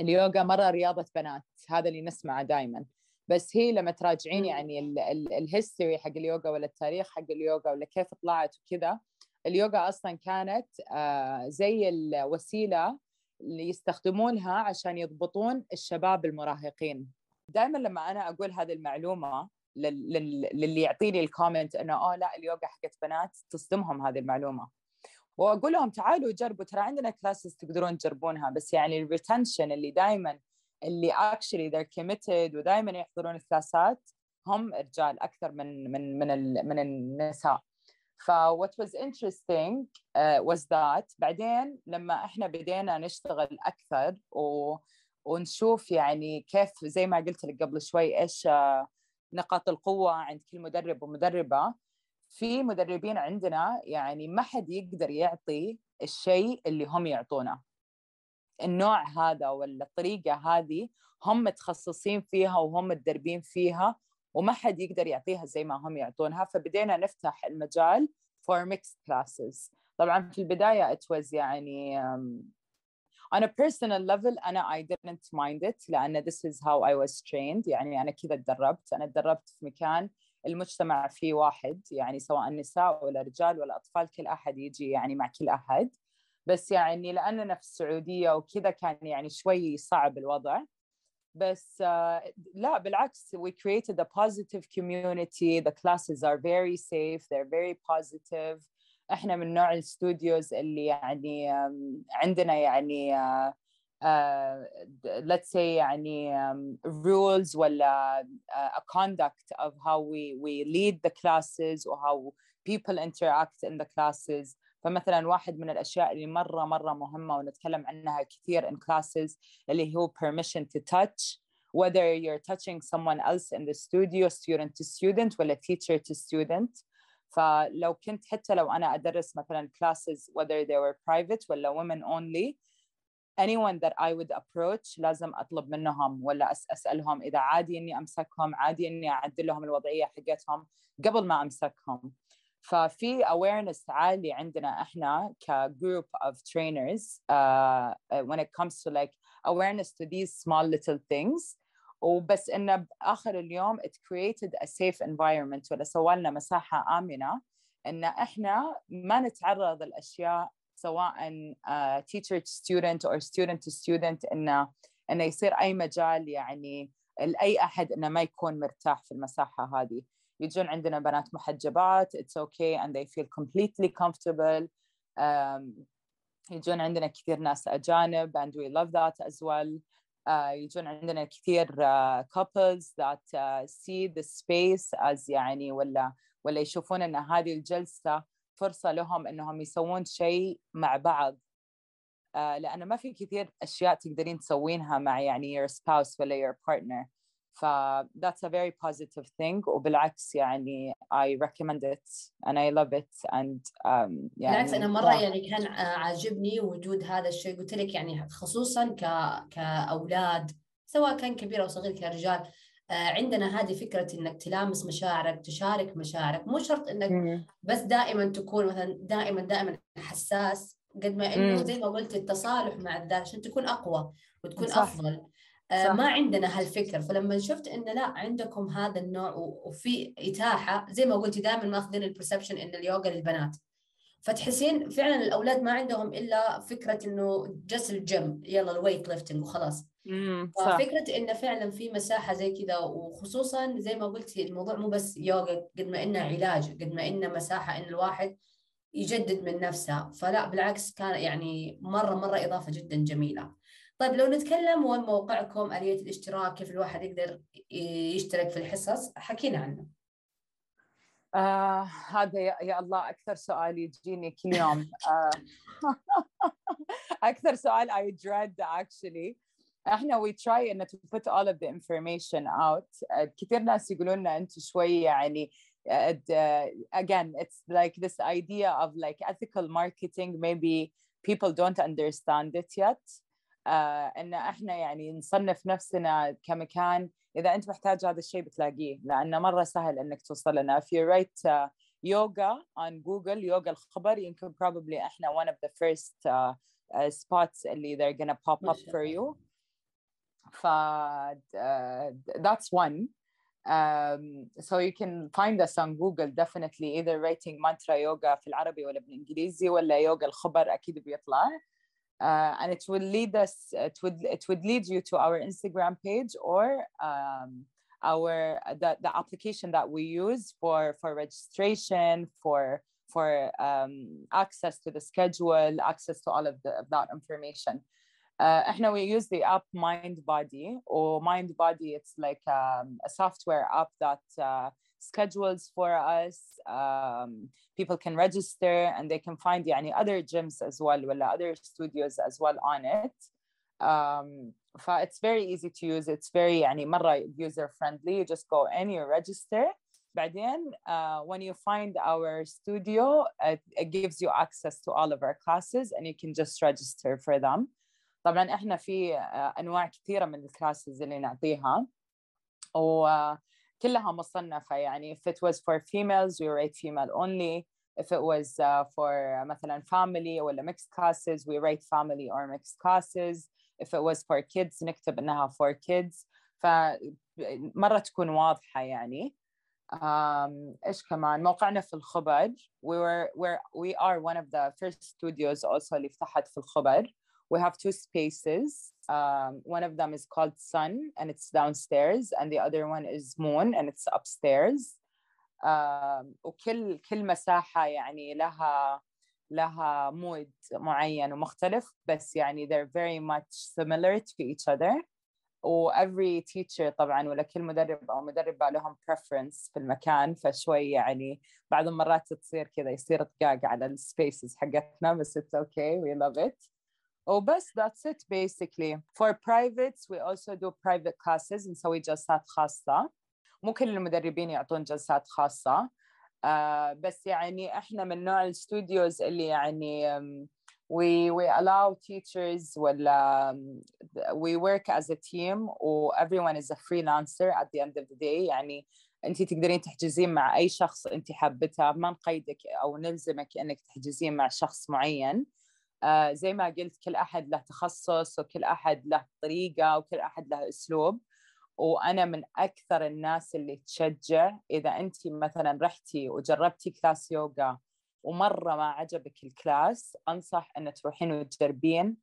اليوغا مرة رياضة بنات هذا اللي نسمعه دائما بس هي لما تراجعين يعني ال history حق اليوغا ولا التاريخ حق اليوغا ولا كيف طلعت وكذا اليوغا أصلا كانت آه زي الوسيلة اللي يستخدمونها عشان يضبطون الشباب المراهقين. دائما لما أنا أقول هذه المعلومة للي يعطيني ال comment إنه آه لا اليوغا حقت بنات تصدمهم هذه المعلومة. وأقول لهم تعالوا جربوا ترى عندنا classes تقدرون تجربونها بس يعني ال retention اللي دائما اللي اكشلي they're committed ودائما يحضرون الكلاسات هم رجال أكثر من من من من النساء. ف what was interesting uh, was that بعدين لما إحنا بدينا نشتغل أكثر و ونشوف يعني كيف زي ما قلت لك قبل شوي إيش uh, نقاط القوة عند كل مدرب ومدربة. في مدربين عندنا يعني ما حد يقدر يعطي الشيء اللي هم يعطونه. النوع هذا ولا الطريقة هذه هم متخصصين فيها وهم متدربين فيها وما حد يقدر يعطيها زي ما هم يعطونها. فبدينا نفتح المجال for mixed classes. طبعا في البداية it was يعني on a personal level أنا I didn't mind it لأن this is how I was trained. يعني أنا كذا تدربت أنا تدربت في مكان المجتمع فيه واحد. يعني سواء نساء ولا رجال ولا أطفال كل أحد يجي يعني مع كل أحد. بس يعني لأننا في السعودية وكذا كان يعني شوي صعب الوضع. بس uh, لا بالعكس we created a positive community. The classes are very safe. They're very positive. إحنا من نوع الاستوديوز اللي يعني um, عندنا يعني uh, uh, let's say يعني um, rules ولا uh, a conduct of how we we lead the classes or how people interact in the classes فمثلا واحد من الاشياء اللي مره مره مهمه ونتكلم عنها كثير in classes اللي هو permission to touch whether you're touching someone else in the studio student to student ولا teacher to student فلو كنت حتى لو أنا ادرس مثلا classes whether they were private ولا women only anyone that I would approach لازم اطلب منهم ولا اسالهم اذا عادي اني امسكهم عادي اني اعدل لهم الوضعيه حقتهم قبل ما امسكهم ففي awareness عالي عندنا إحنا ك group of trainers uh, when it comes to like awareness to these small little things وبس انه بآخر اليوم it created a safe environment ولا سوى لنا مساحة آمنة إن إحنا ما نتعرض الاشياء سواء uh, teacher to student or student to student انه انه يصير أي مجال يعني لاي أحد إنه ما يكون مرتاح في المساحة هذه. يجون عندنا بنات محجبات it's okay and they feel completely comfortable um, يجون عندنا كثير ناس أجانب and we love that as well. يجون عندنا كثير uh, couples that uh, see the space as يعني ولا ولا يشوفون إن هذه الجلسة فرصة لهم إنهم يسوون شيء مع بعض. لأنه ما في كثير أشياء تقدرين تسوينها مع يعني your spouse ولا your partner. ف that's a very positive thing. وبالعكس يعني I recommend it and I love it and um, يعني بالعكس أنا مرة يعني كان عاجبني وجود هذا الشيء. قلت لك يعني خصوصا ك كأولاد سواء كان كبير أو صغير كرجال عندنا هذه فكرة إنك تلامس مشاعرك تشارك مشاعرك. مو شرط إنك بس دائما تكون مثلا دائما دائما حساس قد ما إنه زي ما قلت التصالح مع الذات عشان تكون أقوى وتكون صح. أفضل. صح. ما عندنا هالفكر. فلما شفت إن لا عندكم هذا النوع وفي إتاحة زي ما قلتي دائما ماخذين ال perception إن اليوغا للبنات. فتحسين فعلا الأولاد ما عندهم إلا فكرة إنه just ال gym يلا ال weight lifting وخلاص. ففكرة انه فعلا في مساحة زي كذا وخصوصا زي ما قلتي الموضوع مو بس يوغا قد ما انه علاج قد ما انه مساحة إن الواحد يجدد من نفسه. فلا بالعكس كان يعني مرة مرة إضافة جدا جميلة. طيب لو نتكلم وين موقعكم آلية الاشتراك كيف الواحد يقدر يشترك في الحصص؟ حكينا عنه. آه هذا يا, يا الله أكثر سؤال يجيني كل يوم. آه أكثر سؤال I dread actually. إحنا we try إن to put all of the information out. uh, كثير ناس يقولون لنا أنتم شوي يعني uh, again it's like this idea of like ethical marketing. Maybe people don't understand it yet. آه ان إحنا يعني نصنف نفسنا كمكان اذا انت محتاج هذا الشيء بتلاقيه لأنه مره سهل انك توصل لنا if you write uh, yoga on Google يوغا الخبر يمكن probably إحنا one of the first uh, uh, spots اللي they're gonna pop up for you ف uh, that's one Um, so you can find us on Google definitely either writing mantra yoga في العربي ولا بالانجليزي ولا يوغا الخبر أكيد بيطلع uh, and it will lead us it would it would lead you to our instagram page or um, our the, the application that we use for for registration for for um, access to the schedule access to all of, the, of that information uh, احنا we use the app mind body or mind body it's like um, a software app that uh, schedules for us um, people can register and they can find يعني other gyms as well ولا other studios as well on it um, ف it's very easy to use it's very يعني مرة user friendly you just go in you register بعدين uh, when you find our studio it, it gives you access to all of our classes and you can just register for them طبعا احنا في انواع كثيره من الكلاسز اللي نعطيها وكلها مصنفه يعني if it was for females we rate female only if it was uh, for مثلا family ولا mixed classes we rate family or mixed classes if it was for kids نكتب انها for kids فمره تكون واضحه يعني um, ايش كمان موقعنا في الخبر we were we're, we are one of the first studios also اللي فتحت في الخبر we have two spaces. Um, one of them is called Sun and it's downstairs, and the other one is Moon and it's upstairs. Um, وكل كل مساحة يعني لها لها مود معين ومختلف بس يعني they're very much similar to each other و every teacher طبعا ولا كل مدرب او مدربه لهم preference في المكان فشوي يعني بعض المرات تصير كذا يصير طقاق على السبيسز حقتنا بس it's okay we love it وبس that's it basically. For privates we also do private classes نسوي جلسات خاصة. مو كل المدربين يعطون جلسات خاصة. uh, بس يعني إحنا من نوع الاستوديوز اللي يعني um, we we allow teachers ولا we work as a team و everyone is a freelancer at the end of the day. يعني أنت تقدرين تحجزين مع أي شخص أنت حابته ما نقيدك أو نلزمك إنك تحجزين مع شخص معين. آه زي ما قلت كل أحد له تخصص وكل أحد له طريقة وكل أحد له أسلوب. وأنا من أكثر الناس اللي تشجع إذا أنت مثلا رحتي وجربتي class يوغا ومرة ما عجبك ال class أنصح إن تروحين وتجربين.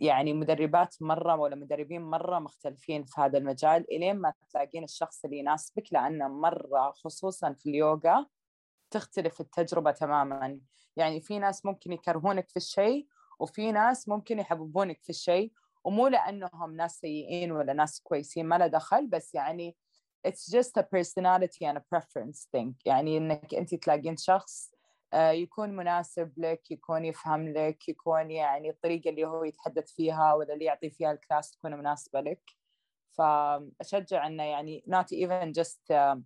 يعني مدربات مرة ولا مدربين مرة مختلفين في هذا المجال إلين ما تلاقين الشخص اللي يناسبك لأنه مرة خصوصا في اليوغا تختلف التجربة تماما. يعني في ناس ممكن يكرهونك في الشيء وفي ناس ممكن يحببونك في الشيء. ومو لأنهم ناس سيئين ولا ناس كويسين ما له دخل بس يعني it's just a personality and a preference thing. يعني إنك أنت تلاقين شخص يكون مناسب لك يكون يفهم لك يكون يعني الطريقة اللي هو يتحدث فيها ولا اللي يعطي فيها الكلاس تكون مناسبة لك. فأشجع إنه يعني not even just uh,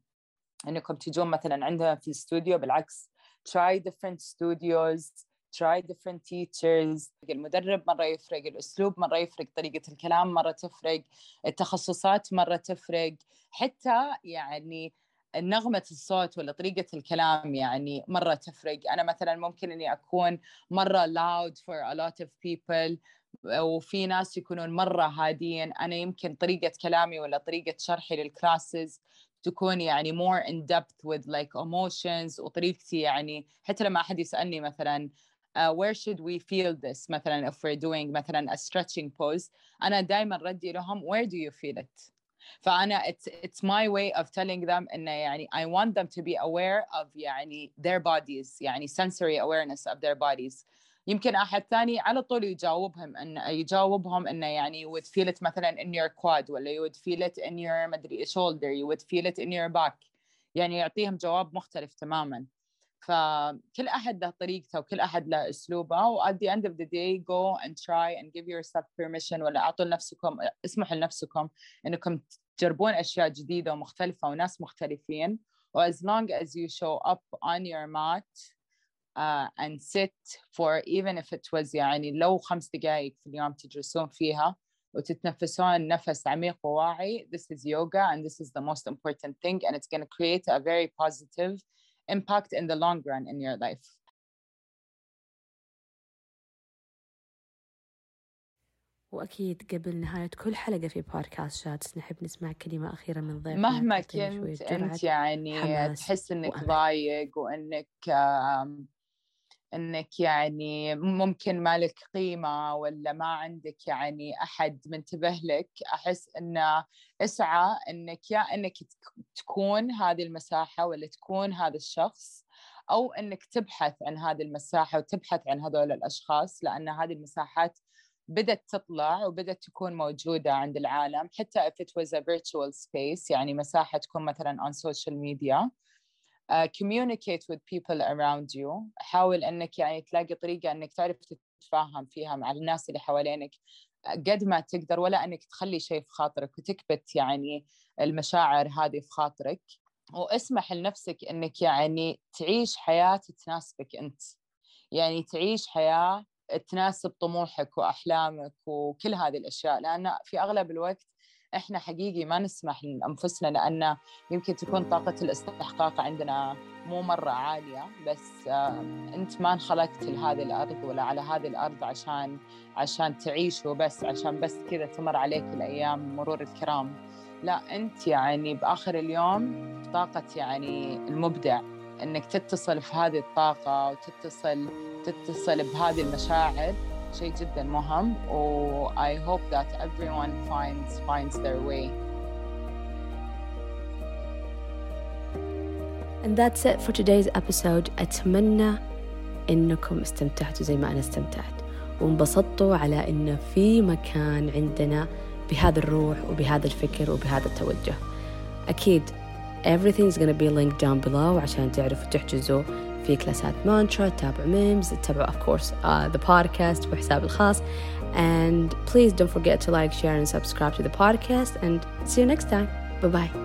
انكم تجون مثلا عندنا في الاستوديو بالعكس try different studios try different teachers. المدرب مرة يفرق الأسلوب مرة يفرق طريقة الكلام مرة تفرق التخصصات مرة تفرق. حتى يعني نغمة الصوت ولا طريقة الكلام يعني مرة تفرق. أنا مثلا ممكن أني أكون مرة loud for a lot of people وفي ناس يكونون مرة هادين. أنا يمكن طريقة كلامي ولا طريقة شرحي للكلاسز تكون يعني more in depth with like emotions وطريقتي يعني حتى لما أحد يسألني مثلا uh, where should we feel this مثلا if we're doing مثلا a stretching pose أنا دائما ردي لهم where do you feel it فأنا it's, it's my way of telling them إنه يعني I want them to be aware of يعني their bodies يعني sensory awareness of their bodies يمكن أحد ثاني على طول يجاوبهم ان يجاوبهم إنه يعني you would feel it مثلا in your quad ولا you would feel it in your مدري shoulder you would feel it in your back. يعني يعطيهم جواب مختلف تماما. فكل أحد له طريقته وكل أحد له أسلوبه و at the end of the day go and try and give yourself permission ولا أعطوا لنفسكم اسمحوا لنفسكم إنكم تجربون أشياء جديدة ومختلفة وناس مختلفين. و as long as you show up on your mat uh, and sit for even if it was يعني لو خمس دقائق في اليوم تجلسون فيها وتتنفسون نفس عميق وواعي this is yoga and this is the most important thing and it's going to create a very positive impact in the long run in your life. وأكيد قبل نهاية كل حلقة في بودكاست شاتس نحب نسمع كلمة أخيرة من ضيفنا مهما كنت أنت يعني تحس إنك ضايق وإنك إنك يعني ممكن ما لك قيمة ولا ما عندك يعني أحد منتبه لك أحس إنه اسعى إنك يا إنك تكون هذه المساحة ولا تكون هذا الشخص أو إنك تبحث عن هذه المساحة وتبحث عن هذول الأشخاص لأن هذه المساحات بدأت تطلع وبدأت تكون موجودة عند العالم حتى if it was a virtual space يعني مساحة تكون مثلا on social media. Communicate with people around you. حاول إنك يعني تلاقي طريقة إنك تعرف تتفاهم فيها مع الناس اللي حوالينك. قد ما تقدر ولا إنك تخلي شيء في خاطرك وتكبت يعني المشاعر هذه في خاطرك. واسمح لنفسك إنك يعني تعيش حياة تناسبك أنت. يعني تعيش حياة تناسب طموحك وأحلامك وكل هذه الأشياء. لأن في أغلب الوقت إحنا حقيقي ما نسمح لأنفسنا لأن يمكن تكون طاقة الاستحقاق عندنا مو مرة عالية بس أنت ما انخلقت لهذه الأرض ولا على هذه الأرض عشان عشان تعيش وبس عشان بس كذا تمر عليك الأيام مرور الكرام. لا أنت يعني بآخر اليوم طاقة يعني المبدع إنك تتصل في هذه الطاقة وتتصل تتصل بهذه المشاعر شيء جدا مهم و I hope that everyone finds finds their way. And that's it for today's episode. أتمنى إنكم استمتعتوا زي ما أنا استمتعت. وانبسطتوا على إنه في مكان عندنا بهذا الروح وبهذا الفكر وبهذا التوجه. أكيد everything is gonna be linked down below عشان تعرفوا تحجزوا في كلاسات مانترا تتابعوا ميمز تتابعوا of course uh, the podcast وحساب الخاص and please don't forget to like share and subscribe to the podcast and see you next time bye bye